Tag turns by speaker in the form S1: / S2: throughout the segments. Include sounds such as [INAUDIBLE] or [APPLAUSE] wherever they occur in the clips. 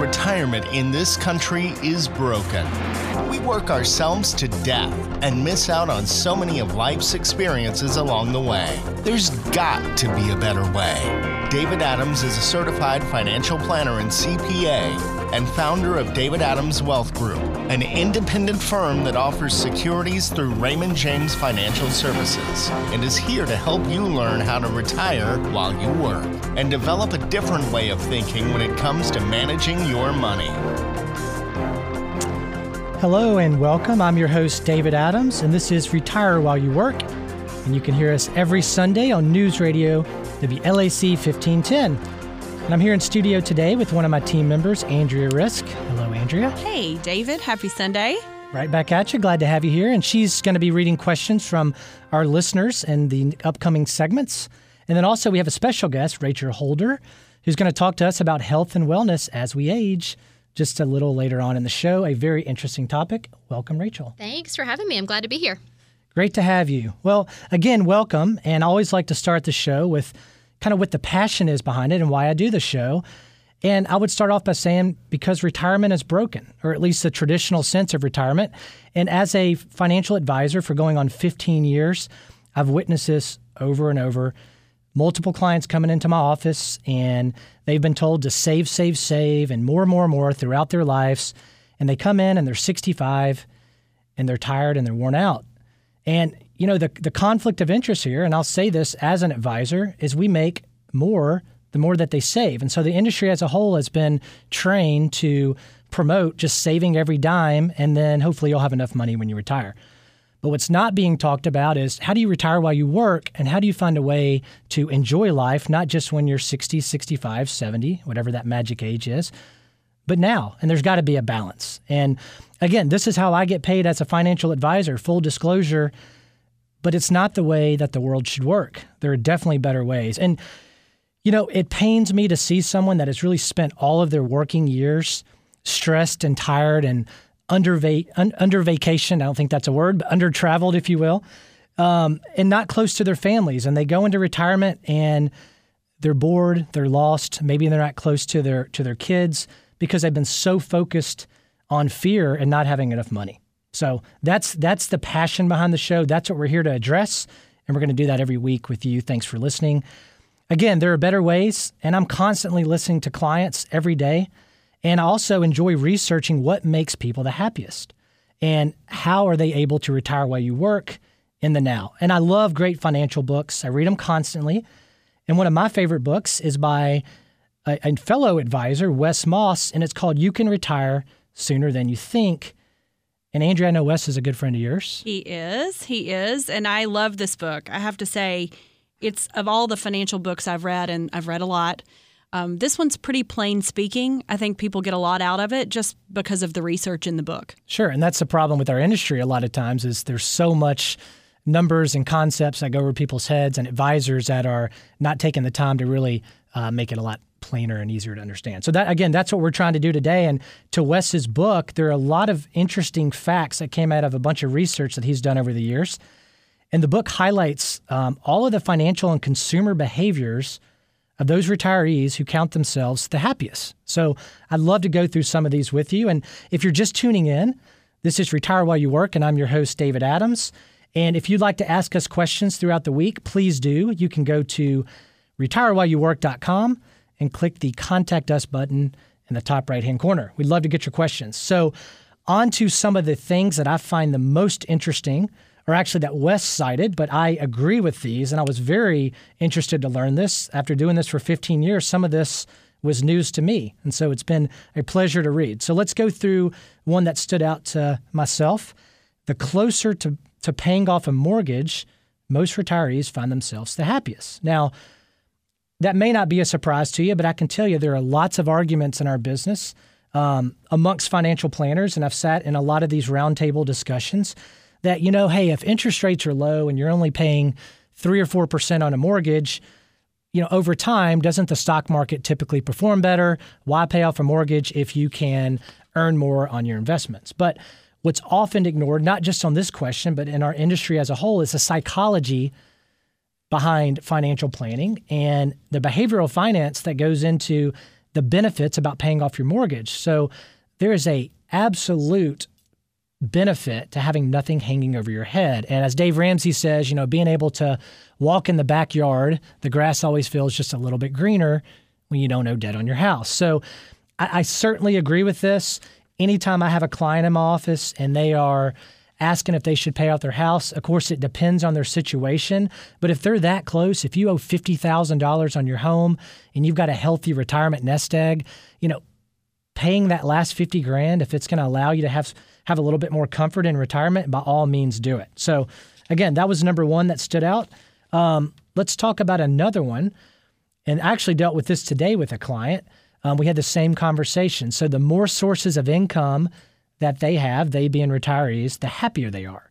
S1: Retirement in this country is broken. We work ourselves to death and miss out on so many of life's experiences along the way. There's got to be a better way. David Adams is a certified financial planner and CPA and founder of David Adams Wealth Group, an independent firm that offers securities through Raymond James Financial Services, and is here to help you learn how to retire while you work and develop a different way of thinking when it comes to managing your money.
S2: Hello and welcome. I'm your host, David Adams, and this is Retire While You Work. And you can hear us every Sunday on News Radio WLAC 1510. And I'm here in studio today with one of my team members, Andrea Risk. Hello, Andrea.
S3: Hey, David. Happy Sunday.
S2: Right back at you. Glad to have you here. And she's going to be reading questions from our listeners in the upcoming segments. And then also, we have a special guest, Rachel Holder, who's going to talk to us about health and wellness as we age just a little later on in the show. A very interesting topic. Welcome, Rachel.
S4: Thanks for having me. I'm glad to be here.
S2: Great to have you. Well, again, welcome. And I always like to start the show with kind of what the passion is behind it and why I do the show. And I would start off by saying because retirement is broken, or at least the traditional sense of retirement. And as a financial advisor for going on 15 years, I've witnessed this over and over. Multiple clients coming into my office and they've been told to save, save, save, and more and more and more throughout their lives. And they come in and they're 65 and they're tired and they're worn out. And you know, the, the conflict of interest here, and I'll say this as an advisor, is we make more the more that they save. And so the industry as a whole has been trained to promote just saving every dime, and then hopefully you'll have enough money when you retire. But what's not being talked about is how do you retire while you work, and how do you find a way to enjoy life, not just when you're 60, 65, 70, whatever that magic age is, but now. And there's got to be a balance. And again, this is how I get paid as a financial advisor. Full disclosure, but it's not the way that the world should work. There are definitely better ways. And, you know, it pains me to see someone that has really spent all of their working years stressed and tired and under, va- un- under vacation. I don't think that's a word, but under traveled, if you will, um, and not close to their families. And they go into retirement and they're bored, they're lost. Maybe they're not close to their to their kids because they've been so focused on fear and not having enough money. So that's that's the passion behind the show. That's what we're here to address, and we're going to do that every week with you. Thanks for listening. Again, there are better ways, and I'm constantly listening to clients every day, and I also enjoy researching what makes people the happiest and how are they able to retire while you work in the now. And I love great financial books. I read them constantly. And one of my favorite books is by a, a fellow advisor, Wes Moss, and it's called You Can Retire Sooner Than You Think. And Andrea, I know Wes is a good friend of yours.
S3: He is. He is. And I love this book. I have to say, it's of all the financial books I've read, and I've read a lot. Um, this one's pretty plain speaking. I think people get a lot out of it just because of the research in the book.
S2: Sure, and that's the problem with our industry. A lot of times is there's so much numbers and concepts that go over people's heads, and advisors that are not taking the time to really uh, make it a lot plainer and easier to understand. So that again, that's what we're trying to do today. And to Wes's book, there are a lot of interesting facts that came out of a bunch of research that he's done over the years. And the book highlights um, all of the financial and consumer behaviors of those retirees who count themselves the happiest. So I'd love to go through some of these with you. And if you're just tuning in, this is Retire While You Work, and I'm your host, David Adams. And if you'd like to ask us questions throughout the week, please do. You can go to retirewhileyouwork.com and click the Contact Us button in the top right hand corner. We'd love to get your questions. So, on to some of the things that I find the most interesting, or actually that Wes cited, but I agree with these. And I was very interested to learn this. After doing this for 15 years, some of this was news to me. And so it's been a pleasure to read. So let's go through one that stood out to myself. The closer to, to paying off a mortgage, most retirees find themselves the happiest. Now, that may not be a surprise to you, but I can tell you there are lots of arguments in our business um, amongst financial planners, and I've sat in a lot of these roundtable discussions that, you know, hey, if interest rates are low and you're only paying three or 4% on a mortgage, you know, over time, doesn't the stock market typically perform better? Why pay off a mortgage if you can earn more on your investments? But what's often ignored, not just on this question, but in our industry as a whole, is the psychology behind financial planning and the behavioral finance that goes into the benefits about paying off your mortgage. So there is a absolute benefit to having nothing hanging over your head. And as Dave Ramsey says, you know, being able to walk in the backyard, the grass always feels just a little bit greener when you don't owe debt on your house. So I, I certainly agree with this. Anytime I have a client in my office and they are asking if they should pay off their house. Of course, it depends on their situation. But if they're that close, if you owe $50,000 on your home and you've got a healthy retirement nest egg, you know, paying that last 50 grand, if it's going to allow you to have, have a little bit more comfort in retirement, by all means do it. So, again, that was number one that stood out. Um, let's talk about another one. And I actually dealt with this today with a client. Um, we had the same conversation. So, the more sources of income that they have, they being retirees, the happier they are.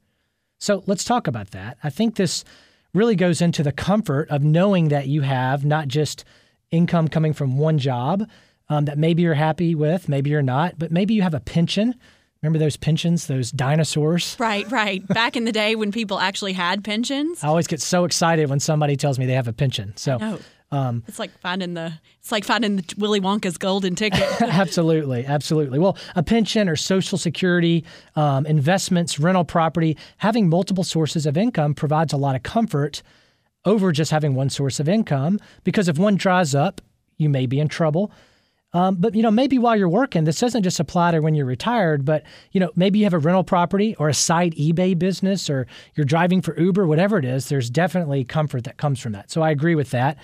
S2: So let's talk about that. I think this really goes into the comfort of knowing that you have not just income coming from one job um, that maybe you're happy with, maybe you're not, but maybe you have a pension. Remember those pensions, those dinosaurs?
S3: Right, right. [LAUGHS] Back in the day when people actually had pensions.
S2: I always get so excited when somebody tells me they have a pension. So
S3: um, it's like finding the it's like finding the Willy Wonka's golden ticket. [LAUGHS]
S2: absolutely, absolutely. Well, a pension or Social Security, um, investments, rental property, having multiple sources of income provides a lot of comfort over just having one source of income. Because if one dries up, you may be in trouble. Um, but you know, maybe while you're working, this doesn't just apply to when you're retired. But you know, maybe you have a rental property or a side eBay business, or you're driving for Uber, whatever it is. There's definitely comfort that comes from that. So I agree with that.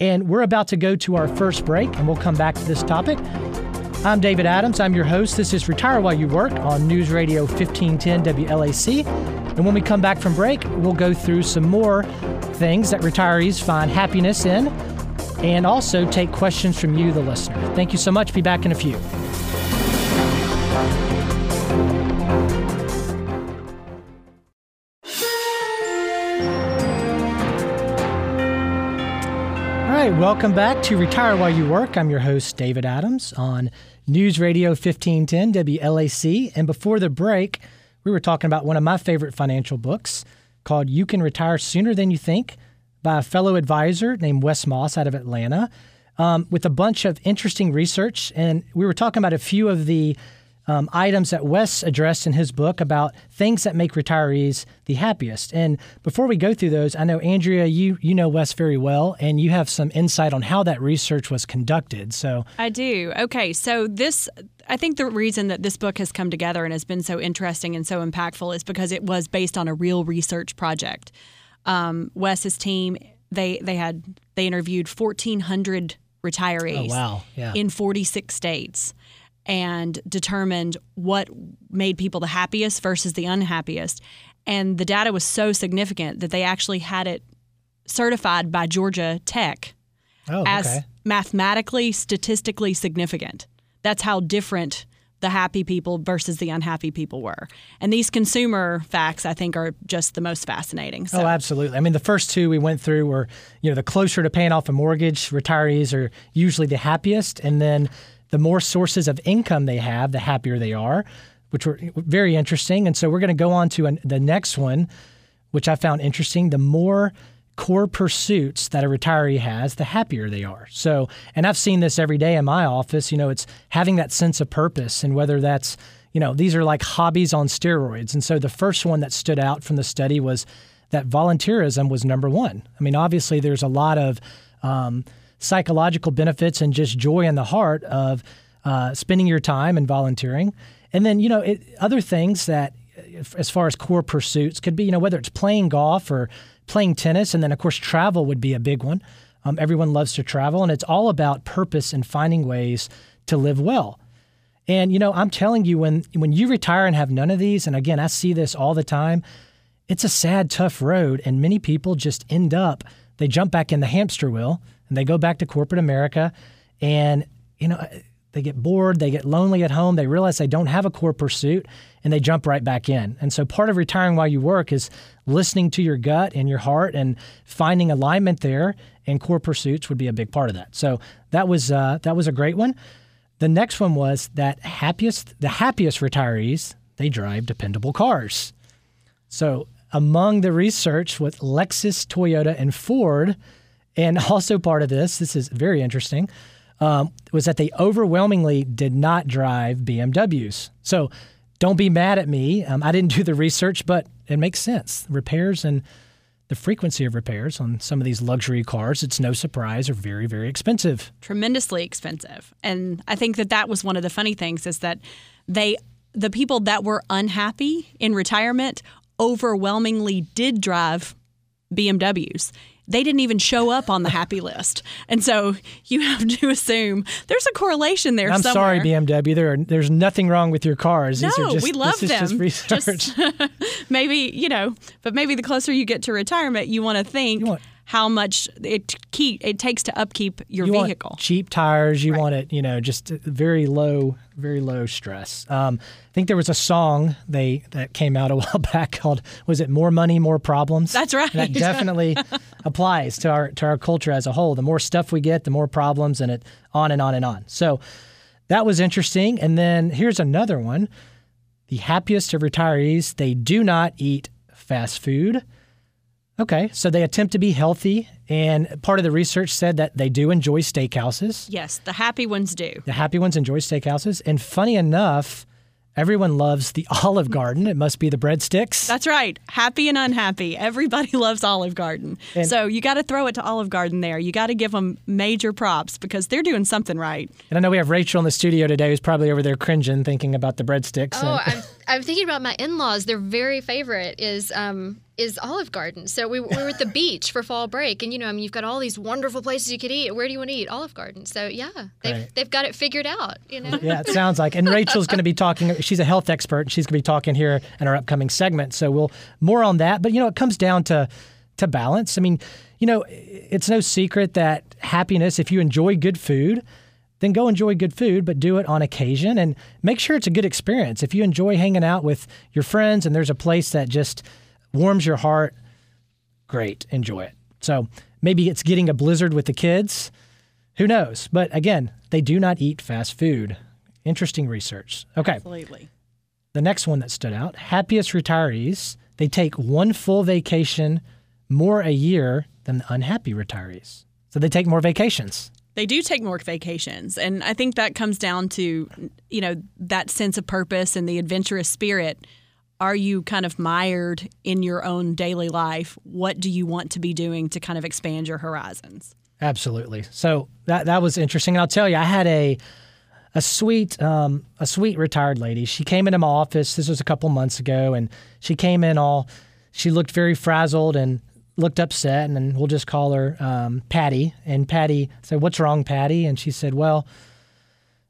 S2: And we're about to go to our first break, and we'll come back to this topic. I'm David Adams. I'm your host. This is Retire While You Work on News Radio 1510 WLAC. And when we come back from break, we'll go through some more things that retirees find happiness in and also take questions from you, the listener. Thank you so much. Be back in a few. Welcome back to Retire While You Work. I'm your host, David Adams, on News Radio 1510 WLAC. And before the break, we were talking about one of my favorite financial books called You Can Retire Sooner Than You Think by a fellow advisor named Wes Moss out of Atlanta, um, with a bunch of interesting research. And we were talking about a few of the um, items that Wes addressed in his book about things that make retirees the happiest. And before we go through those, I know Andrea, you you know Wes very well, and you have some insight on how that research was conducted. So
S3: I do. Okay, so this. I think the reason that this book has come together and has been so interesting and so impactful is because it was based on a real research project. Um, Wes's team they they had they interviewed 1,400 retirees
S2: oh, wow. yeah.
S3: in 46 states and determined what made people the happiest versus the unhappiest. And the data was so significant that they actually had it certified by Georgia Tech
S2: oh,
S3: as
S2: okay.
S3: mathematically, statistically significant. That's how different the happy people versus the unhappy people were. And these consumer facts, I think, are just the most fascinating. So.
S2: Oh, absolutely. I mean, the first two we went through were, you know, the closer to paying off a mortgage, retirees are usually the happiest. And then the more sources of income they have, the happier they are, which were very interesting. And so we're going to go on to an, the next one, which I found interesting. The more core pursuits that a retiree has, the happier they are. So, and I've seen this every day in my office. You know, it's having that sense of purpose, and whether that's you know, these are like hobbies on steroids. And so the first one that stood out from the study was that volunteerism was number one. I mean, obviously, there's a lot of um, psychological benefits and just joy in the heart of uh, spending your time and volunteering. And then, you know, it, other things that, as far as core pursuits, could be, you know, whether it's playing golf or playing tennis. And then, of course, travel would be a big one. Um, everyone loves to travel, and it's all about purpose and finding ways to live well. And you know, I'm telling you, when when you retire and have none of these, and again, I see this all the time, it's a sad, tough road, and many people just end up they jump back in the hamster wheel and they go back to corporate America and you know they get bored, they get lonely at home, they realize they don't have a core pursuit and they jump right back in. And so part of retiring while you work is listening to your gut and your heart and finding alignment there and core pursuits would be a big part of that. So that was uh, that was a great one. The next one was that happiest the happiest retirees, they drive dependable cars. So among the research with Lexus, Toyota, and Ford, and also part of this, this is very interesting, um, was that they overwhelmingly did not drive BMWs. So don't be mad at me. Um, I didn't do the research, but it makes sense. Repairs and the frequency of repairs on some of these luxury cars, it's no surprise, are very, very expensive.
S3: Tremendously expensive. And I think that that was one of the funny things is that they, the people that were unhappy in retirement overwhelmingly did drive BMWs they didn't even show up on the happy [LAUGHS] list. And so you have to assume there's a correlation there.
S2: I'm
S3: somewhere.
S2: sorry, BMW. There, are, there's nothing wrong with your cars.
S3: No,
S2: just,
S3: we love them.
S2: Just [LAUGHS] research. Just, [LAUGHS]
S3: maybe you know, but maybe the closer you get to retirement, you want to think. How much it keep it takes to upkeep your
S2: you
S3: vehicle.
S2: cheap tires. You right. want it, you know, just very low, very low stress. Um, I think there was a song they that came out a [LAUGHS] while back called "Was it More Money, More Problems?"
S3: That's right.
S2: And that [LAUGHS] definitely [LAUGHS] applies to our to our culture as a whole. The more stuff we get, the more problems, and it on and on and on. So that was interesting. And then here's another one: the happiest of retirees they do not eat fast food. Okay, so they attempt to be healthy, and part of the research said that they do enjoy steakhouses.
S3: Yes, the happy ones do.
S2: The happy ones enjoy steakhouses. And funny enough, Everyone loves the [LAUGHS] Olive Garden. It must be the breadsticks.
S3: That's right. Happy and unhappy. Everybody [LAUGHS] loves Olive Garden. And so you got to throw it to Olive Garden there. You got to give them major props because they're doing something right.
S2: And I know we have Rachel in the studio today who's probably over there cringing thinking about the breadsticks.
S4: Oh, I'm, I'm, thinking about my in laws. Their very favorite is um, is Olive Garden. So we, we were at the [LAUGHS] beach for fall break, and you know, I mean, you've got all these wonderful places you could eat. Where do you want to eat? Olive Garden. So yeah, they've right. they've got it figured out. You know.
S2: Yeah, it sounds like. And Rachel's going to be talking. She's a health expert. And she's going to be talking here in our upcoming segment. So we'll more on that. But you know, it comes down to to balance. I mean, you know, it's no secret that happiness, if you enjoy good food, then go enjoy good food, but do it on occasion and make sure it's a good experience. If you enjoy hanging out with your friends and there's a place that just warms your heart, great, enjoy it. So maybe it's getting a blizzard with the kids. Who knows? But again, they do not eat fast food. Interesting research. Okay.
S3: Absolutely.
S2: The next one that stood out happiest retirees, they take one full vacation more a year than the unhappy retirees. So they take more vacations.
S3: They do take more vacations. And I think that comes down to, you know, that sense of purpose and the adventurous spirit are you kind of mired in your own daily life? What do you want to be doing to kind of expand your horizons?
S2: Absolutely. So that that was interesting. And I'll tell you, I had a a sweet um, a sweet retired lady. She came into my office. This was a couple months ago, and she came in all. She looked very frazzled and looked upset, and then we'll just call her um, Patty. And Patty said, "What's wrong, Patty?" And she said, "Well."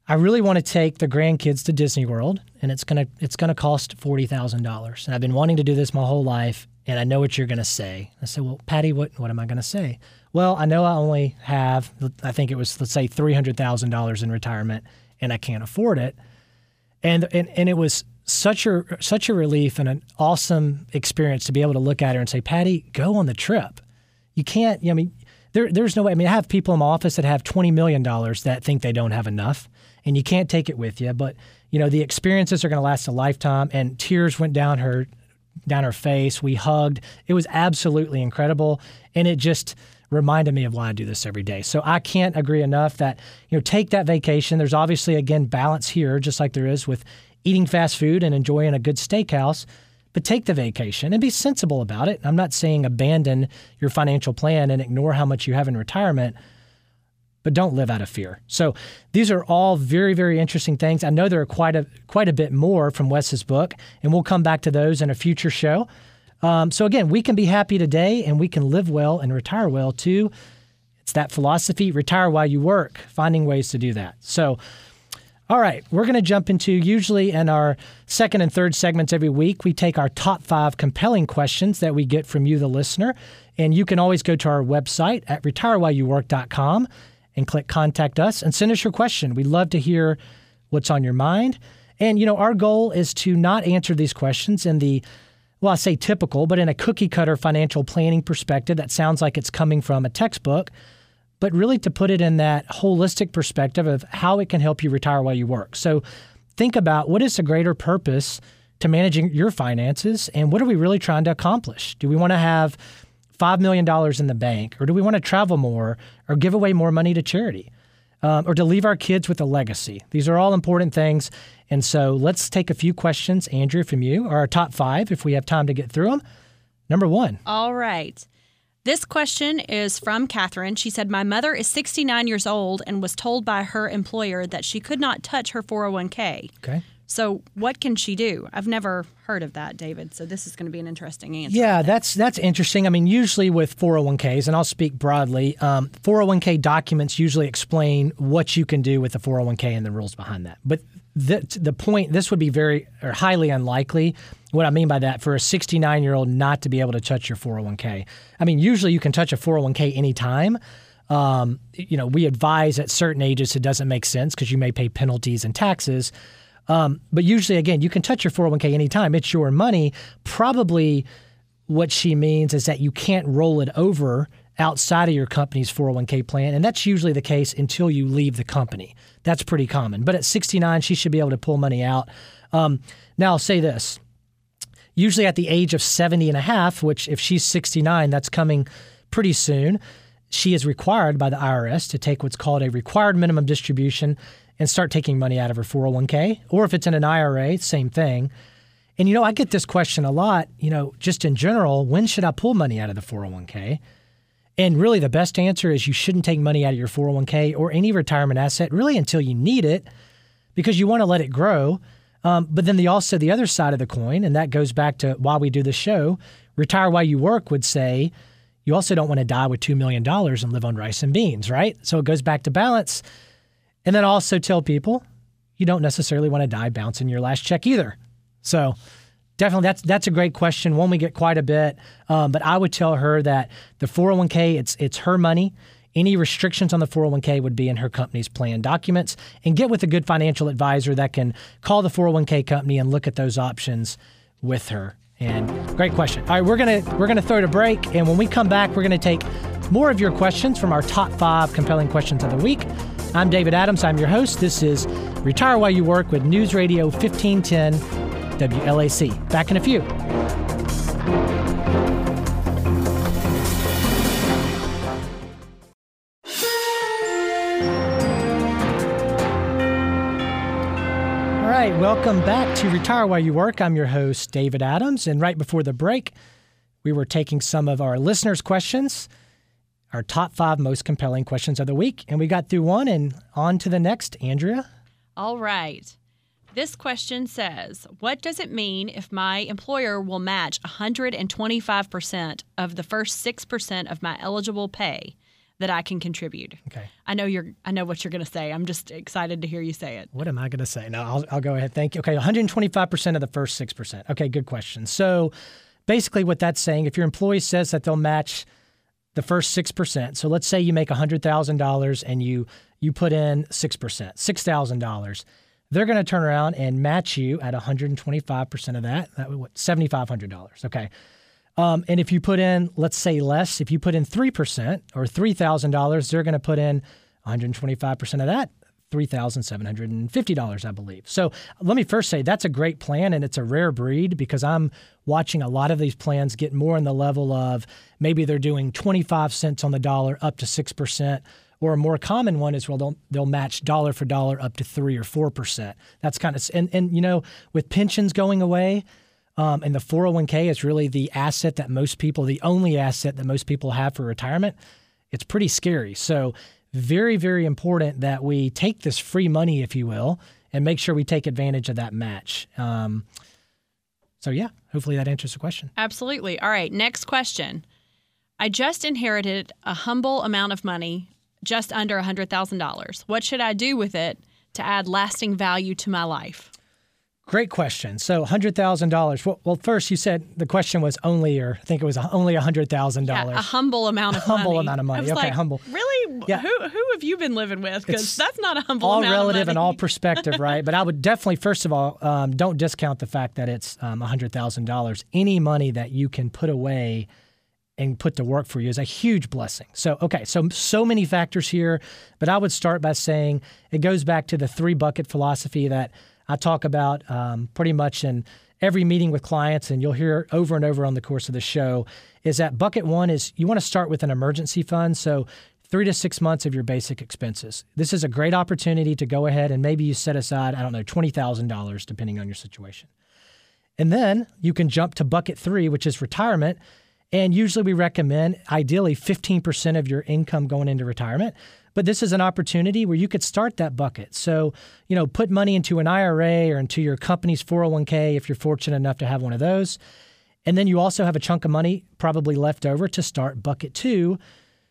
S2: I really want to take the grandkids to Disney World, and it's gonna it's gonna cost forty thousand dollars. And I've been wanting to do this my whole life, and I know what you're gonna say. I said, well, Patty, what what am I gonna say? Well, I know I only have I think it was let's say three hundred thousand dollars in retirement, and I can't afford it. And and and it was such a such a relief and an awesome experience to be able to look at her and say, Patty, go on the trip. You can't. I mean, there, there's no way. I mean, I have people in my office that have twenty million dollars that think they don't have enough and you can't take it with you. But you know the experiences are going to last a lifetime. And tears went down her down her face. We hugged. It was absolutely incredible, and it just reminded me of why I do this every day. So I can't agree enough that you know take that vacation. There's obviously again balance here, just like there is with eating fast food and enjoying a good steakhouse. But take the vacation and be sensible about it. I'm not saying abandon your financial plan and ignore how much you have in retirement but don't live out of fear. So these are all very, very interesting things. I know there are quite a quite a bit more from Wes's book, and we'll come back to those in a future show. Um, so again, we can be happy today, and we can live well and retire well too. It's that philosophy: retire while you work. Finding ways to do that. So. All right, we're going to jump into usually in our second and third segments every week. We take our top five compelling questions that we get from you, the listener. And you can always go to our website at retirewhileyouwork.com and click contact us and send us your question. We'd love to hear what's on your mind. And, you know, our goal is to not answer these questions in the, well, I say typical, but in a cookie cutter financial planning perspective that sounds like it's coming from a textbook, but really to put it in that holistic perspective of how it can help you retire while you work. So think about what is a greater purpose to managing your finances and what are we really trying to accomplish? Do we want to have $5 million in the bank, or do we want to travel more or give away more money to charity? Um, or to leave our kids with a legacy. These are all important things. And so let's take a few questions, Andrea, from you, or our top five if we have time to get through them. Number one.
S3: All right. This question is from Catherine. She said, My mother is 69 years old and was told by her employer that she could not touch her 401k.
S2: Okay.
S3: So, what can she do? I've never heard of that, David. So, this is going to be an interesting answer.
S2: Yeah, that's that's interesting. I mean, usually with 401ks, and I'll speak broadly, um, 401k documents usually explain what you can do with the 401k and the rules behind that. But the the point, this would be very or highly unlikely. What I mean by that, for a 69 year old not to be able to touch your 401k. I mean, usually you can touch a 401k anytime. Um, you know, we advise at certain ages it doesn't make sense because you may pay penalties and taxes. Um, but usually, again, you can touch your 401k anytime. It's your money. Probably what she means is that you can't roll it over outside of your company's 401k plan. And that's usually the case until you leave the company. That's pretty common. But at 69, she should be able to pull money out. Um, now, I'll say this. Usually at the age of 70 and a half, which if she's 69, that's coming pretty soon, she is required by the IRS to take what's called a required minimum distribution and start taking money out of her 401k. Or if it's in an IRA, same thing. And you know, I get this question a lot, you know, just in general, when should I pull money out of the 401k? And really the best answer is you shouldn't take money out of your 401k or any retirement asset really until you need it because you want to let it grow. Um, but then the also the other side of the coin, and that goes back to why we do the show, retire while you work would say you also don't want to die with $2 million and live on rice and beans, right? So it goes back to balance. And then also tell people you don't necessarily want to die bouncing your last check either. So definitely that's that's a great question. One we get quite a bit, um, but I would tell her that the 401k it's it's her money. Any restrictions on the 401k would be in her company's plan documents, and get with a good financial advisor that can call the 401k company and look at those options with her. And great question. All right, we're gonna we're gonna throw it a break, and when we come back, we're gonna take more of your questions from our top five compelling questions of the week. I'm David Adams. I'm your host. This is Retire While You Work with News Radio 1510 WLAC. Back in a few. All right, welcome back to Retire While You Work. I'm your host, David Adams. And right before the break, we were taking some of our listeners' questions our top five most compelling questions of the week. And we got through one and on to the next. Andrea?
S3: All right. This question says What does it mean if my employer will match 125% of the first 6% of my eligible pay that I can contribute?
S2: Okay.
S3: I know you're I know what you're going to say. I'm just excited to hear you say it.
S2: What am I going to say? No, I'll, I'll go ahead. Thank you. Okay, 125% of the first 6%. Okay, good question. So basically what that's saying if your employee says that they'll match the first 6%. So let's say you make $100,000 and you you put in 6%, $6,000. They're going to turn around and match you at 125% of that. That what $7,500. Okay. Um, and if you put in, let's say less, if you put in 3% or $3,000, they're going to put in 125% of that, $3,750, I believe. So let me first say that's a great plan and it's a rare breed because I'm watching a lot of these plans get more in the level of maybe they're doing 25 cents on the dollar up to 6%. Or a more common one is well they'll, they'll match dollar for dollar up to three or four percent. That's kind of and and you know with pensions going away, um, and the 401k is really the asset that most people, the only asset that most people have for retirement. It's pretty scary. So very, very important that we take this free money, if you will, and make sure we take advantage of that match. Um, so, yeah, hopefully that answers the question.
S3: Absolutely. All right, next question. I just inherited a humble amount of money, just under $100,000. What should I do with it to add lasting value to my life?
S2: Great question. So, hundred thousand dollars. Well, well, first you said the question was only, or I think it was only a hundred thousand
S3: Yeah,
S2: dollars.
S3: a humble amount of [LAUGHS]
S2: humble
S3: money.
S2: amount of money. Okay,
S3: like,
S2: humble.
S3: Really?
S2: Yeah.
S3: Who who have you been living with? Because that's not a humble
S2: all relative and all [LAUGHS] perspective, right? But I would definitely, first of all, um, don't discount the fact that it's um, hundred thousand dollars. Any money that you can put away and put to work for you is a huge blessing. So, okay, so so many factors here, but I would start by saying it goes back to the three bucket philosophy that I talk about um, pretty much in every meeting with clients, and you'll hear over and over on the course of the show, is that bucket one is you want to start with an emergency fund. So three to six months of your basic expenses. This is a great opportunity to go ahead and maybe you set aside, I don't know, $20,000 depending on your situation. And then you can jump to bucket three, which is retirement. And usually we recommend ideally 15% of your income going into retirement. But this is an opportunity where you could start that bucket. So, you know, put money into an IRA or into your company's 401k if you're fortunate enough to have one of those. And then you also have a chunk of money probably left over to start bucket two,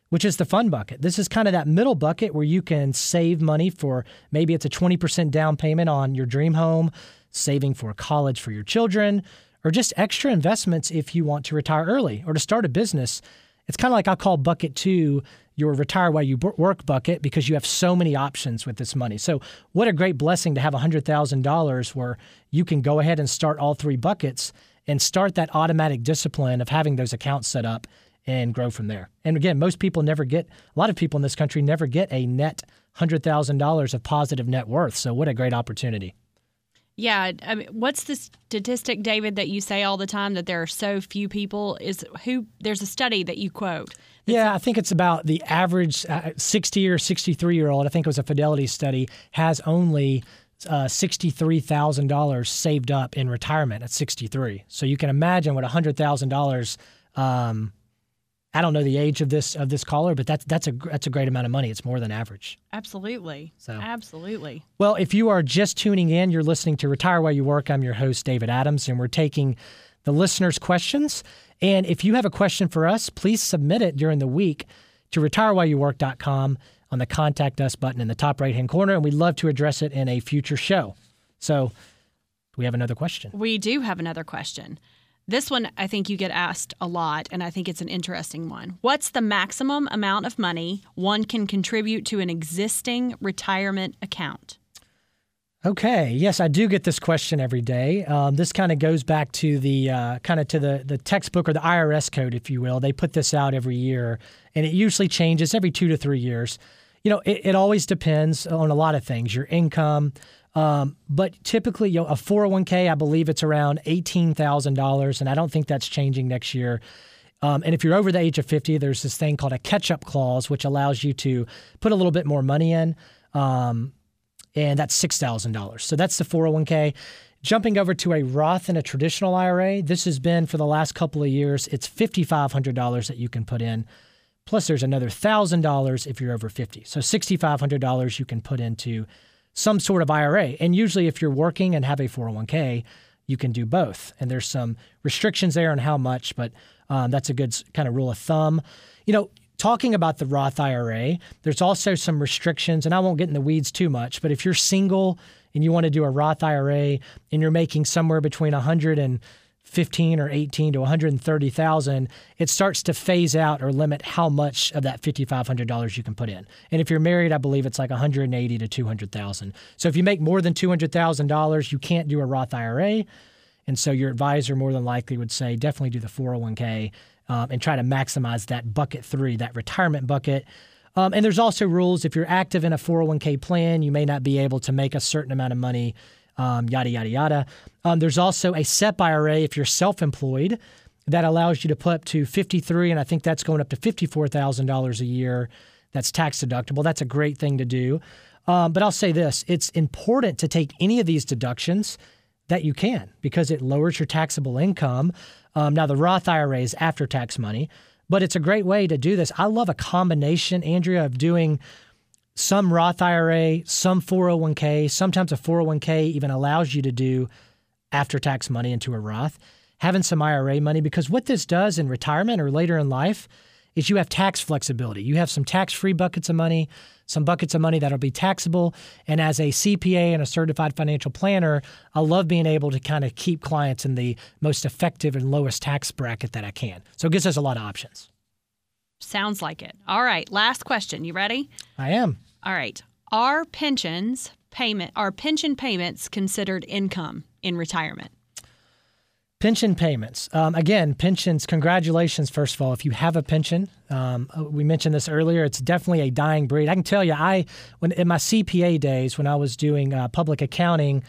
S2: which is the fun bucket. This is kind of that middle bucket where you can save money for maybe it's a 20% down payment on your dream home, saving for college for your children, or just extra investments if you want to retire early or to start a business. It's kind of like I call bucket two your retire while you work bucket because you have so many options with this money. So, what a great blessing to have $100,000 where you can go ahead and start all three buckets and start that automatic discipline of having those accounts set up and grow from there. And again, most people never get, a lot of people in this country never get a net $100,000 of positive net worth. So, what a great opportunity.
S3: Yeah, I mean, what's the statistic, David, that you say all the time that there are so few people? Is who? There's a study that you quote.
S2: Yeah, I think it's about the average uh, 60 or 63 year old. I think it was a Fidelity study has only uh, $63,000 saved up in retirement at 63. So you can imagine what $100,000 um, I don't know the age of this of this caller, but that's that's a that's a great amount of money. It's more than average.
S3: Absolutely. So absolutely.
S2: Well, if you are just tuning in, you're listening to Retire While You Work. I'm your host David Adams, and we're taking the listeners' questions. And if you have a question for us, please submit it during the week to retirewhileyouwork.com on the contact us button in the top right hand corner, and we'd love to address it in a future show. So, we have another question.
S3: We do have another question. This one, I think you get asked a lot, and I think it's an interesting one. What's the maximum amount of money one can contribute to an existing retirement account?
S2: Okay. Yes, I do get this question every day. Um, this kind of goes back to the uh, kind of to the the textbook or the IRS code, if you will. They put this out every year, and it usually changes every two to three years. You know, it, it always depends on a lot of things: your income, um, but typically, you know, a 401k, I believe it's around $18,000, and I don't think that's changing next year. Um, and if you're over the age of 50, there's this thing called a catch up clause, which allows you to put a little bit more money in. Um, and that's $6,000. So that's the 401k. Jumping over to a Roth and a traditional IRA, this has been for the last couple of years, it's $5,500 that you can put in. Plus, there's another $1,000 if you're over 50. So $6,500 you can put into some sort of IRA. And usually, if you're working and have a 401k, you can do both. And there's some restrictions there on how much, but um, that's a good kind of rule of thumb. You know, talking about the Roth IRA, there's also some restrictions, and I won't get in the weeds too much, but if you're single and you want to do a Roth IRA and you're making somewhere between 100 and 15 or 18 to 130,000, it starts to phase out or limit how much of that $5,500 you can put in. And if you're married, I believe it's like 180 to 200,000. So if you make more than $200,000, you can't do a Roth IRA. And so your advisor more than likely would say definitely do the 401k um, and try to maximize that bucket three, that retirement bucket. Um, and there's also rules if you're active in a 401k plan, you may not be able to make a certain amount of money um, yada, yada, yada. Um, there's also a SEP IRA if you're self employed that allows you to put up to 53 and I think that's going up to $54,000 a year. That's tax deductible. That's a great thing to do. Um, but I'll say this it's important to take any of these deductions that you can because it lowers your taxable income. Um, now, the Roth IRA is after tax money, but it's a great way to do this. I love a combination, Andrea, of doing some Roth IRA, some 401k, sometimes a 401k even allows you to do after tax money into a Roth, having some IRA money, because what this does in retirement or later in life is you have tax flexibility. You have some tax free buckets of money, some buckets of money that'll be taxable. And as a CPA and a certified financial planner, I love being able to kind of keep clients in the most effective and lowest tax bracket that I can. So it gives us a lot of options.
S3: Sounds like it. All right, last question. You ready?
S2: I am.
S3: All right. Are pensions payment are pension payments considered income in retirement?
S2: Pension payments. Um, again, pensions. Congratulations, first of all, if you have a pension. Um, uh, we mentioned this earlier. It's definitely a dying breed. I can tell you, I when in my CPA days when I was doing uh, public accounting,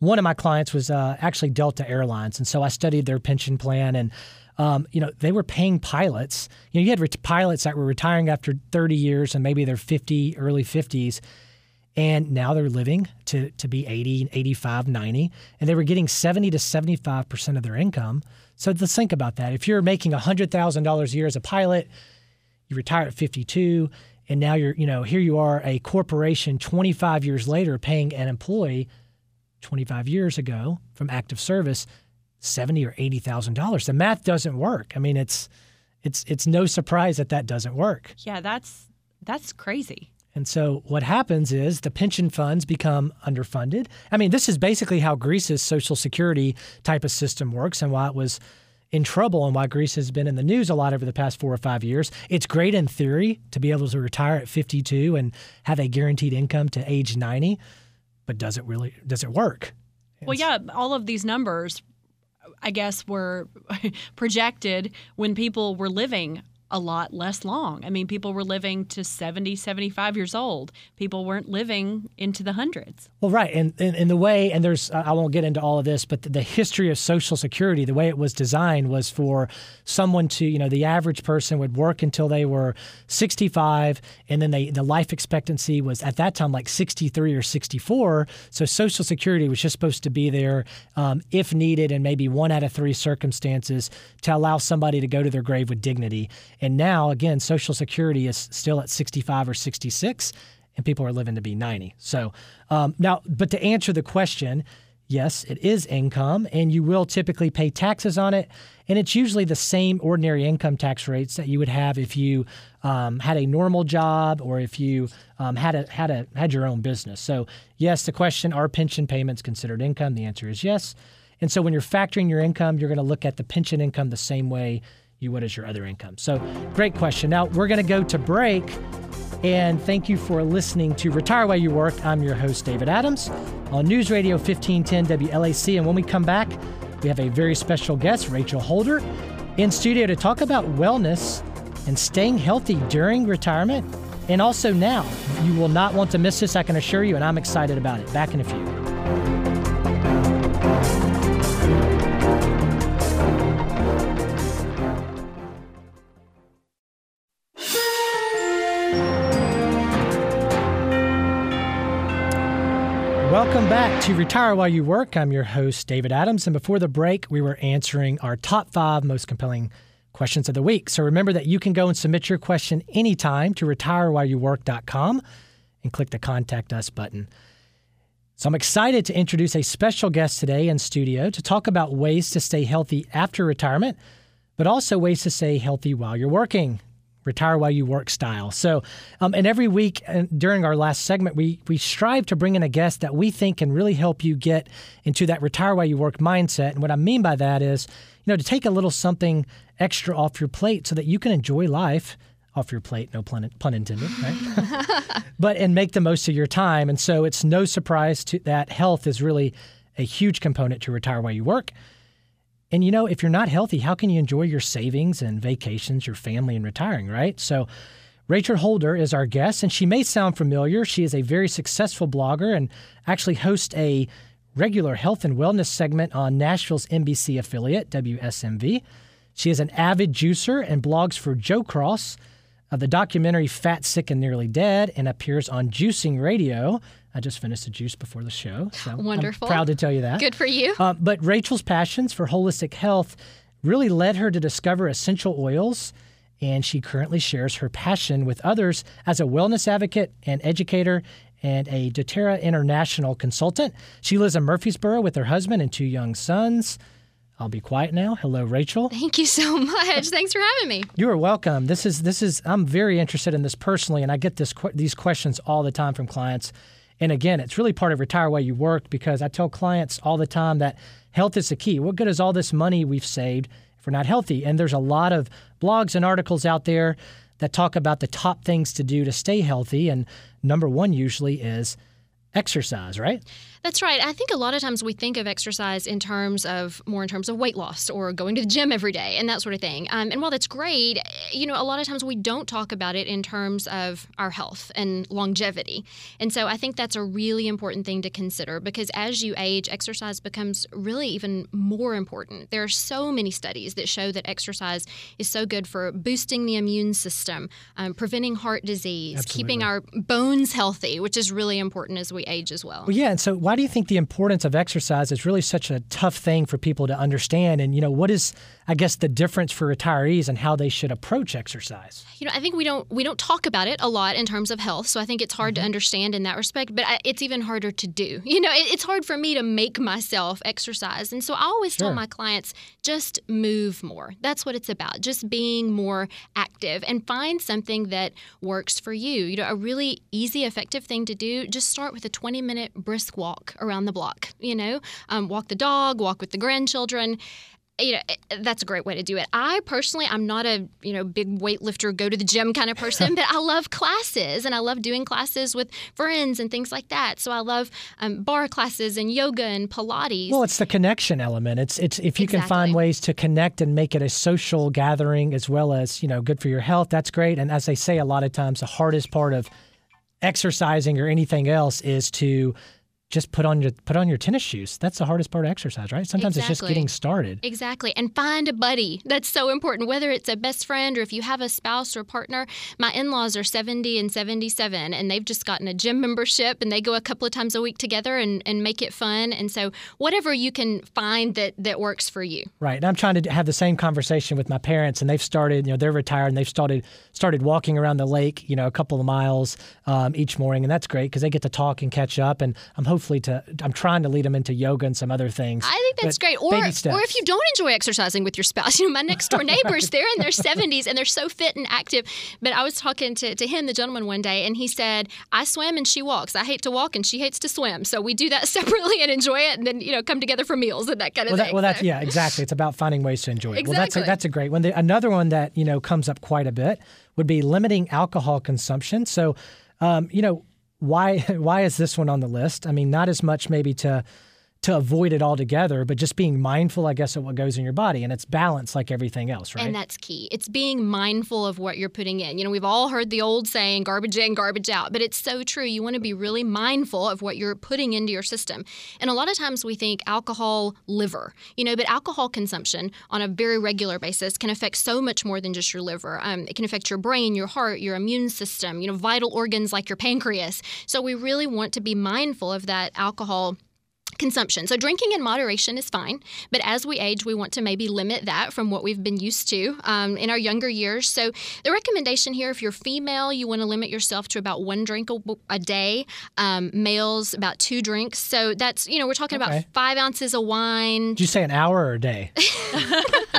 S2: one of my clients was uh, actually Delta Airlines, and so I studied their pension plan and. Um, you know, they were paying pilots. You know, you had ret- pilots that were retiring after 30 years and maybe they're 50, early 50s, and now they're living to, to be 80, 85, 90, and they were getting 70 to 75% of their income. So let's think about that. If you're making $100,000 a year as a pilot, you retire at 52, and now you're, you know, here you are, a corporation 25 years later paying an employee 25 years ago from active service seventy or eighty thousand dollars. The math doesn't work. I mean, it's it's it's no surprise that that doesn't work.
S3: Yeah, that's that's crazy.
S2: And so what happens is the pension funds become underfunded. I mean, this is basically how Greece's social security type of system works and why it was in trouble and why Greece has been in the news a lot over the past four or five years. It's great in theory to be able to retire at 52 and have a guaranteed income to age 90, but does it really does it work?
S3: Well, yeah, all of these numbers I guess, were [LAUGHS] projected when people were living a lot less long. I mean, people were living to 70, 75 years old. People weren't living into the hundreds.
S2: Well, right. And in the way, and there's, I won't get into all of this, but the, the, history of Social Security, the way it was designed was for someone to, you know, the average person would work until they were 65, and then they, the life expectancy was at that time like 63 or 64. So Social Security was just supposed to be there um, if needed and maybe one out of three circumstances to allow somebody to go to their grave with dignity. And now, again, Social Security is still at 65 or 66, and people are living to be 90. So um, now, but to answer the question, yes, it is income, and you will typically pay taxes on it. And it's usually the same ordinary income tax rates that you would have if you um, had a normal job or if you um, had a had a had your own business. So yes, the question: Are pension payments considered income? The answer is yes. And so when you're factoring your income, you're going to look at the pension income the same way you would as your other income? So, great question. Now, we're going to go to break. And thank you for listening to Retire While You Work. I'm your host, David Adams, on News Radio 1510 WLAC. And when we come back, we have a very special guest, Rachel Holder, in studio to talk about wellness and staying healthy during retirement and also now. You will not want to miss this, I can assure you, and I'm excited about it. Back in a few. To Retire While You Work. I'm your host, David Adams. And before the break, we were answering our top five most compelling questions of the week. So remember that you can go and submit your question anytime to retirewhileyouwork.com and click the Contact Us button. So I'm excited to introduce a special guest today in studio to talk about ways to stay healthy after retirement, but also ways to stay healthy while you're working retire while you work style. So, um, and every week uh, during our last segment, we we strive to bring in a guest that we think can really help you get into that retire while you work mindset. And what I mean by that is, you know, to take a little something extra off your plate so that you can enjoy life off your plate, no pun, pun intended, right? [LAUGHS] but and make the most of your time. And so it's no surprise to, that health is really a huge component to retire while you work. And you know, if you're not healthy, how can you enjoy your savings and vacations, your family, and retiring, right? So, Rachel Holder is our guest, and she may sound familiar. She is a very successful blogger and actually hosts a regular health and wellness segment on Nashville's NBC affiliate, WSMV. She is an avid juicer and blogs for Joe Cross, of the documentary Fat, Sick, and Nearly Dead, and appears on Juicing Radio. I just finished the juice before the show. So
S4: Wonderful.
S2: I'm proud to tell you that.
S4: Good for you.
S2: Uh, but Rachel's passions for holistic health really led her to discover essential oils, and she currently shares her passion with others as a wellness advocate and educator and a doTERRA International consultant. She lives in Murfreesboro with her husband and two young sons. I'll be quiet now. Hello, Rachel.
S4: Thank you so much. Thanks for having me.
S2: You are welcome. This is this is I'm very interested in this personally, and I get this these questions all the time from clients. And again, it's really part of retire while you work because I tell clients all the time that health is the key. What good is all this money we've saved if we're not healthy? And there's a lot of blogs and articles out there that talk about the top things to do to stay healthy. And number one usually is exercise, right?
S4: That's right. I think a lot of times we think of exercise in terms of more in terms of weight loss or going to the gym every day and that sort of thing. Um, and while that's great, you know, a lot of times we don't talk about it in terms of our health and longevity. And so I think that's a really important thing to consider because as you age, exercise becomes really even more important. There are so many studies that show that exercise is so good for boosting the immune system, um, preventing heart disease,
S2: Absolutely.
S4: keeping our bones healthy, which is really important as we age as well.
S2: Well, yeah. And so, why do you think the importance of exercise is really such a tough thing for people to understand? And you know, what is, I guess, the difference for retirees and how they should approach exercise?
S4: You know, I think we don't we don't talk about it a lot in terms of health, so I think it's hard
S2: Mm-hmm.
S4: to understand in that respect. But I, it's even harder to do. [LAUGHS] You know, it, it's hard for me to make myself exercise, and so I always
S2: Sure.
S4: tell my clients just move more. That's what it's about. Just being more active and find something that works for you. You know, a really easy, effective thing to do. Just start with a 20 minute brisk walk around the block. You know, um, walk the dog, walk with the grandchildren you know eh, that's a great way to do it i personally i'm not a you know big weightlifter go to the gym kind of person [LAUGHS] but i love classes and i love doing classes with friends and things like that so i love um, barre classes and yoga and pilates
S2: Well, it's the connection element. It's it's if you can find ways to connect and make it a social gathering as well as you know good for your health. That's great. And as they say, a lot of times the hardest part of exercising or anything else is to just put on your put on your tennis shoes. That's the hardest part of exercise, right? Sometimes it's just getting started.
S4: Exactly. And find a buddy. That's so important, whether it's a best friend or if you have a spouse or partner. My in laws are 70 and 77, and they've just gotten a gym membership and they go a couple of times a week together and, and make it fun. And so, whatever you can find that, that works for you.
S2: Right. And I'm trying to have the same conversation with my parents, and they've started. You know, they're retired, and they've started started walking around the lake. You know, a couple of miles um, each morning, and that's great because they get to talk and catch up. And I'm hopefully to. I'm trying to lead them into yoga and some other things.
S4: I think that's great. Or, or if you don't enjoy exercising with your spouse, [LAUGHS] you know, my next door neighbors, [LAUGHS] they're in their 70s and they're so fit and active. But I was talking to, to him, the gentleman, one day, and he said, I swim and she walks. I hate to walk and she hates to swim. So we do that [LAUGHS] separately and enjoy it and then, you know, come together for meals and that kind of
S2: Well, that,
S4: thing.
S2: well, that's yeah, exactly. It's about finding ways to enjoy it. Well, that's a, that's a great one. The, another one that you know comes up quite a bit would be limiting alcohol consumption. So, um, you know, why [LAUGHS] why is this one on the list? I mean, not as much maybe to to avoid it altogether, but just being mindful, I guess, of what goes in your body, and it's balance like everything else, right?
S4: And that's key. It's being mindful of what you're putting in. You know, we've all heard the old saying, garbage in, garbage out, but it's so true. You want to be really mindful of what you're putting into your system. And a lot of times we think alcohol liver, you know, but alcohol consumption on a very regular basis can affect so much more than just your liver. Um, it can affect your brain, your heart, your immune system, you know, vital organs like your pancreas. So we really want to be mindful of that alcohol consumption. So drinking in moderation is fine, but as we age, we want to maybe limit that from what we've been used to um, in our younger years. So the recommendation here, if you're female, you want to limit yourself to about one drink a, a day. Um, males, about two drinks. So that's you know we're talking
S2: Okay.
S4: about five ounces of wine.
S2: Did you say an hour or a day? [LAUGHS] [LAUGHS]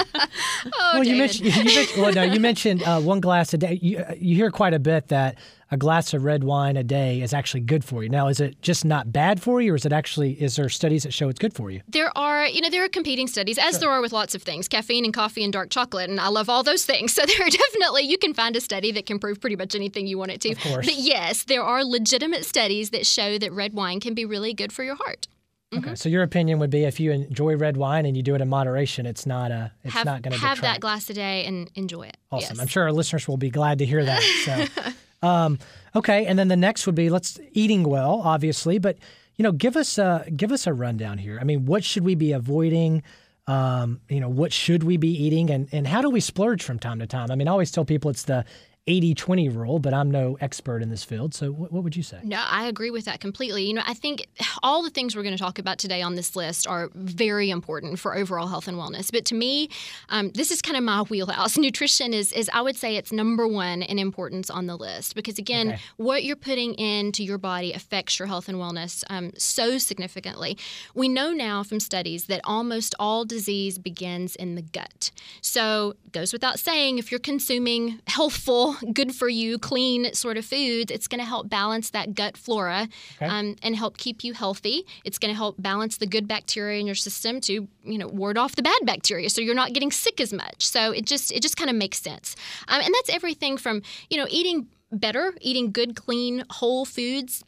S4: Oh,
S2: well, you mentioned, [LAUGHS] you mentioned well, no, you mentioned uh, one glass a day. You, uh, you hear quite a bit that a glass of red wine a day is actually good for you. Now, is it just not bad for you, or is it actually is there studies that show it's good for you?
S4: There are, you know, there are competing studies, as there are with lots of things, caffeine and coffee and dark chocolate, and I love all those things. [LAUGHS] So there are definitely, you can find a study that can prove pretty much anything you want it to.
S2: Of course.
S4: But yes, there are legitimate studies that show that red wine can be really good for your heart.
S2: Okay, mm-hmm. so your opinion would be if you enjoy red wine and you do it in moderation, it's not a it's
S4: have
S2: not going to
S4: have
S2: detract.
S4: that glass a day and enjoy it.
S2: Awesome.
S4: Yes.
S2: I'm sure our listeners will be glad to hear that. So, [LAUGHS] um, okay, and then the next would be let's eating well, obviously, but you know, give us a give us a rundown here. I mean, what should we be avoiding? Um, you know, what should we be eating, and and how do we splurge from time to time? I mean, I always tell people it's the 80-20 rule, but I'm no expert in this field. So, what, what would you say?
S4: No, I agree with that completely. You know, I think [SIGHS] all the things we're going to talk about today on this list are very important for overall health and wellness. But to me, um, this is kind of my [LAUGHS] wheelhouse. Nutrition is, is, I would say, it's number one in importance on the list because, again,
S2: Okay.
S4: what you're putting into your body affects your health and wellness um, so significantly. We know now from studies that almost all disease begins in the gut. So, it goes without saying, if you're consuming healthful, good for you, clean sort of foods, it's going to help balance that gut flora
S2: Okay.
S4: um, and help keep you healthy. It's going to help balance the good bacteria in your system to, you know, ward off the bad bacteria, so you're not getting sick as much. So it just it just kind of makes sense, um, and that's everything from you know eating better, eating good, clean, whole foods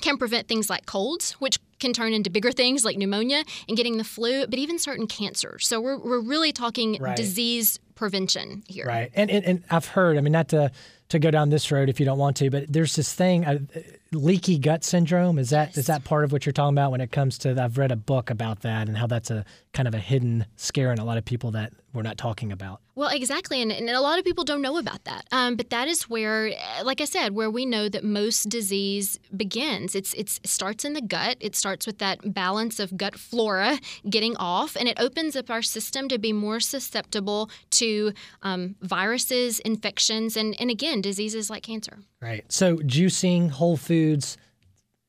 S4: can prevent things like colds, which can turn into bigger things like pneumonia and getting the flu, but even certain cancers. So we're, we're really talking
S2: Right.
S4: disease prevention here.
S2: Right. And, and and I've heard. I mean, not to to go down this road if you don't want to, but there's this thing, uh, leaky gut syndrome. Is that is
S4: Yes.
S2: that part of what you're talking about when it comes to? I've read a book about that and how that's a kind of a hidden scare in a lot of people that we're not talking about.
S4: Well, exactly. And, and a lot of people don't know about that. Um, but that is where, uh, like I said, where we know that most disease begins. It's, it's, it starts in the gut. It starts with that balance of gut flora getting off, and it opens up our system to be more susceptible to um, viruses, infections, and, and again, diseases like cancer.
S2: Right. So juicing, whole foods,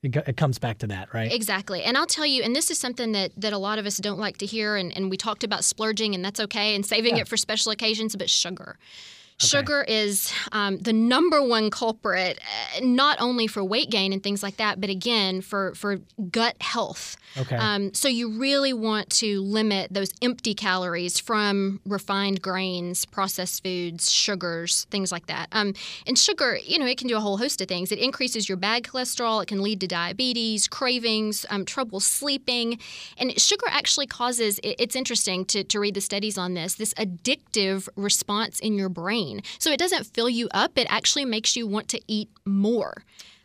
S2: it, it comes back to that, right?
S4: Exactly. And I'll tell you, and this is something that, that a lot of us don't like to hear, and, and we talked about splurging, and that's okay, and saving
S2: Yeah.
S4: it for special occasions, but sugar. Sugar is um, the number one culprit, uh, not only for weight gain and things like that, but again for for gut health.
S2: Okay.
S4: Um, so you really want to limit those empty calories from refined grains, processed foods, sugars, things like that. Um, and sugar, you know, it can do a whole host of things. It increases your bad cholesterol. It can lead to diabetes, cravings, um, trouble sleeping, and sugar actually causes. it- It's interesting to to read the studies on this. This addictive response in your brain. So it doesn't fill you up. It actually makes you want to eat more.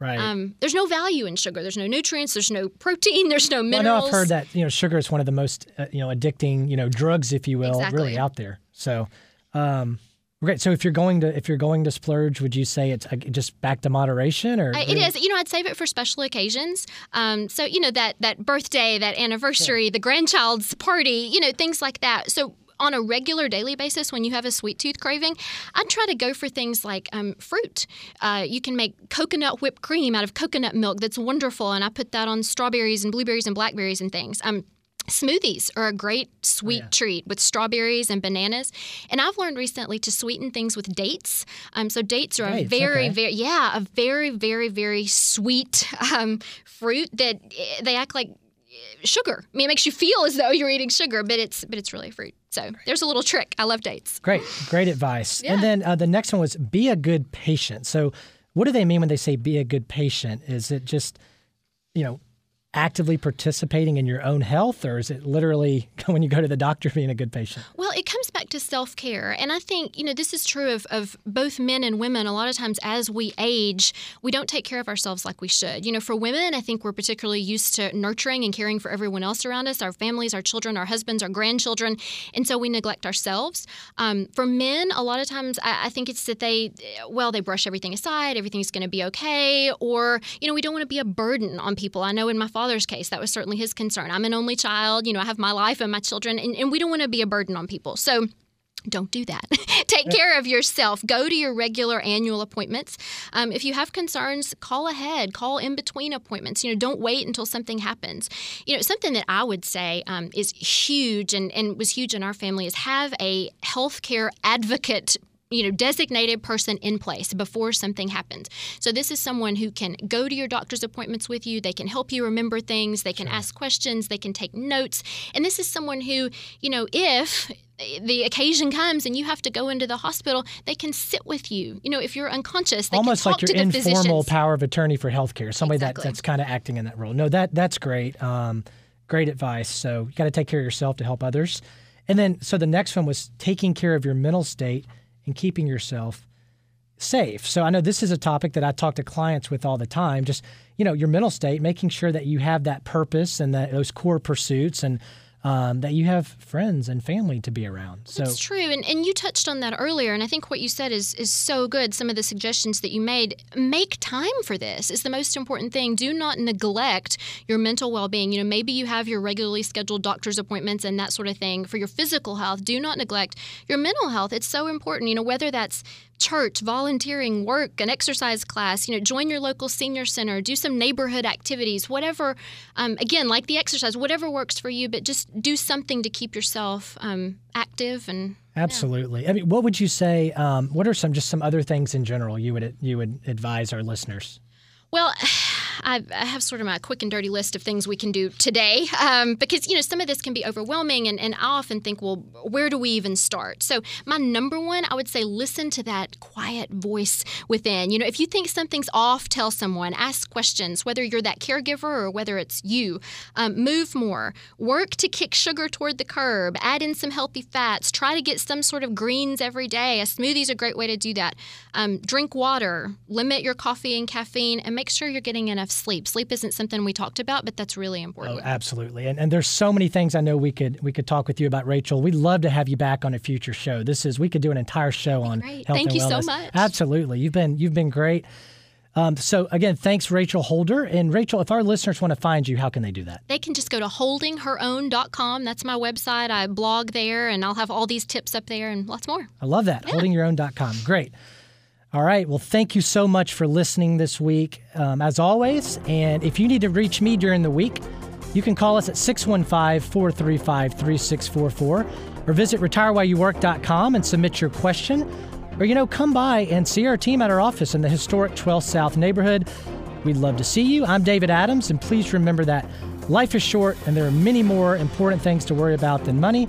S2: right.
S4: Um, there's no value in sugar. There's no nutrients. There's no protein. [LAUGHS] There's no
S2: I
S4: minerals.
S2: know I've heard that you know sugar is one of the most uh, you know addicting you know drugs, if you will,
S4: Exactly.
S2: really out there. So, um, great. So if you're going to if you're going to splurge, would you say it's uh, just back to moderation, or
S4: Uh, It is. You know, I'd save it for special occasions. Um, so you know that that birthday, that anniversary, the grandchild's party, you know, things like that. So on a regular daily basis, when you have a sweet tooth craving, I'd try to go for things like um, fruit. Uh, you can make coconut whipped cream out of coconut milk. That's wonderful, and I put that on strawberries and blueberries and blackberries and things. Um, Smoothies are a great sweet treat with strawberries and bananas. And I've learned recently to sweeten things with dates. Um, so dates are a very,
S2: okay.
S4: very, yeah, a very, very, very sweet [LAUGHS] um, fruit that eh, they act like sugar. I mean, it makes you feel as though you're eating sugar, but it's but it's really fruit. So there's a little trick. I love dates.
S2: Great, great advice.
S4: Yeah.
S2: And then uh, the next one was be a good patient. So, what do they mean when they say be a good patient? Is it just, you know, actively participating in your own health, or is it literally [LAUGHS] when you go to the doctor being a good patient?
S4: Well, it comes back to self care. And I think, you know, this is true of, of both men and women. A lot of times as we age, we don't take care of ourselves like we should. You know, for women, I think we're particularly used to nurturing and caring for everyone else around us our families, our children, our husbands, our grandchildren. And so we neglect ourselves. Um, for men, a lot of times I, I think it's that they, well, they brush everything aside, everything's going to be okay. Or, you know, we don't want to be a burden on people. I know in my father's case, that was certainly his concern. I'm an only child, you know, I have my life and my children, and, and we don't want to be a burden on people. So, don't do that. [LAUGHS] Take care of yourself. Go to your regular annual appointments. Um, if you have concerns, call ahead. Call in between appointments. You know, don't wait until something happens. You know, something that I would say um, is huge and, and was huge in our family is have a healthcare advocate you know designated person in place before something happens. So this is someone who can go to your doctor's appointments with you. They can help you remember things. They can ask questions. They can take notes. And this is someone who you know if the occasion comes and you have to go into the hospital they can sit with you. You know if you're unconscious they
S2: Almost
S4: can
S2: like your
S4: to the
S2: informal
S4: physicians.
S2: power of attorney for healthcare, somebody that, that's kind of acting in that role. No, that that's great. Um, great advice. So you got to take care of yourself to help others. And then, so the next one was taking care of your mental state and keeping yourself safe. So I know this is a topic that I talk to clients with all the time. Just you know, your mental state, making sure that you have that purpose and that those core pursuits, and um, that you have friends and family to be around. So
S4: It's true, and, and you touched on that earlier, and I think what you said is is so good. Some of the suggestions that you made, make time for this is the most important thing. Do not neglect your mental well being. You know, maybe you have your regularly scheduled doctor's appointments and that sort of thing for your physical health. Do not neglect your mental health. It's so important. You know, whether that's church, volunteering, work, an exercise class, you know, join your local senior center, do some neighborhood activities, whatever. Um, again, like the exercise, whatever works for you, but just do something to keep yourself um, active and.
S2: Absolutely. I mean, what would you say? Um, what are some just some other things in general you would you would advise our listeners?
S4: Well, I, I, have sort of my quick and dirty list of things we can do today um, because, you know, some of this can be overwhelming. And, and I often think, well, where do we even start? So, my number one, I would say listen to that quiet voice within. You know, if you think something's off, tell someone, ask questions, whether you're that caregiver or whether it's you. Um, move more, work to kick sugar toward the curb, add in some healthy fats, try to get some sort of greens every day. A smoothie is a great way to do that. Um, drink water, limit your coffee and caffeine, and make sure you're getting enough sleep. Sleep isn't something we talked about, but that's really important.
S2: Oh, absolutely. And, and there's so many things I know we could we could talk with you about, Rachel. We'd love to have you back on a future show. This is we could do an entire show on
S4: Great.
S2: health
S4: Thank
S2: and
S4: you
S2: wellness.
S4: so much.
S2: Absolutely. You've been you've been great. Um, so again, thanks, Rachel Holder. And Rachel, if our listeners want to find you, how can they do that?
S4: They can just go to holdingherown.com. That's my website. I blog there, and I'll have all these tips up there and lots more.
S2: I love that. Holdingyourown.com. Great. All right. Well, thank you so much for listening this week, um, as always. And if you need to reach me during the week, you can call us at 615 435 3644 or visit retirewhileyouwork.com and submit your question. Or, you know, come by and see our team at our office in the historic 12th South neighborhood. We'd love to see you. I'm David Adams, and please remember that life is short and there are many more important things to worry about than money.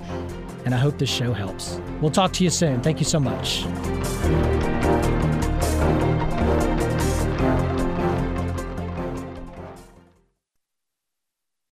S2: And I hope this show helps. We'll talk to you soon. Thank you so much.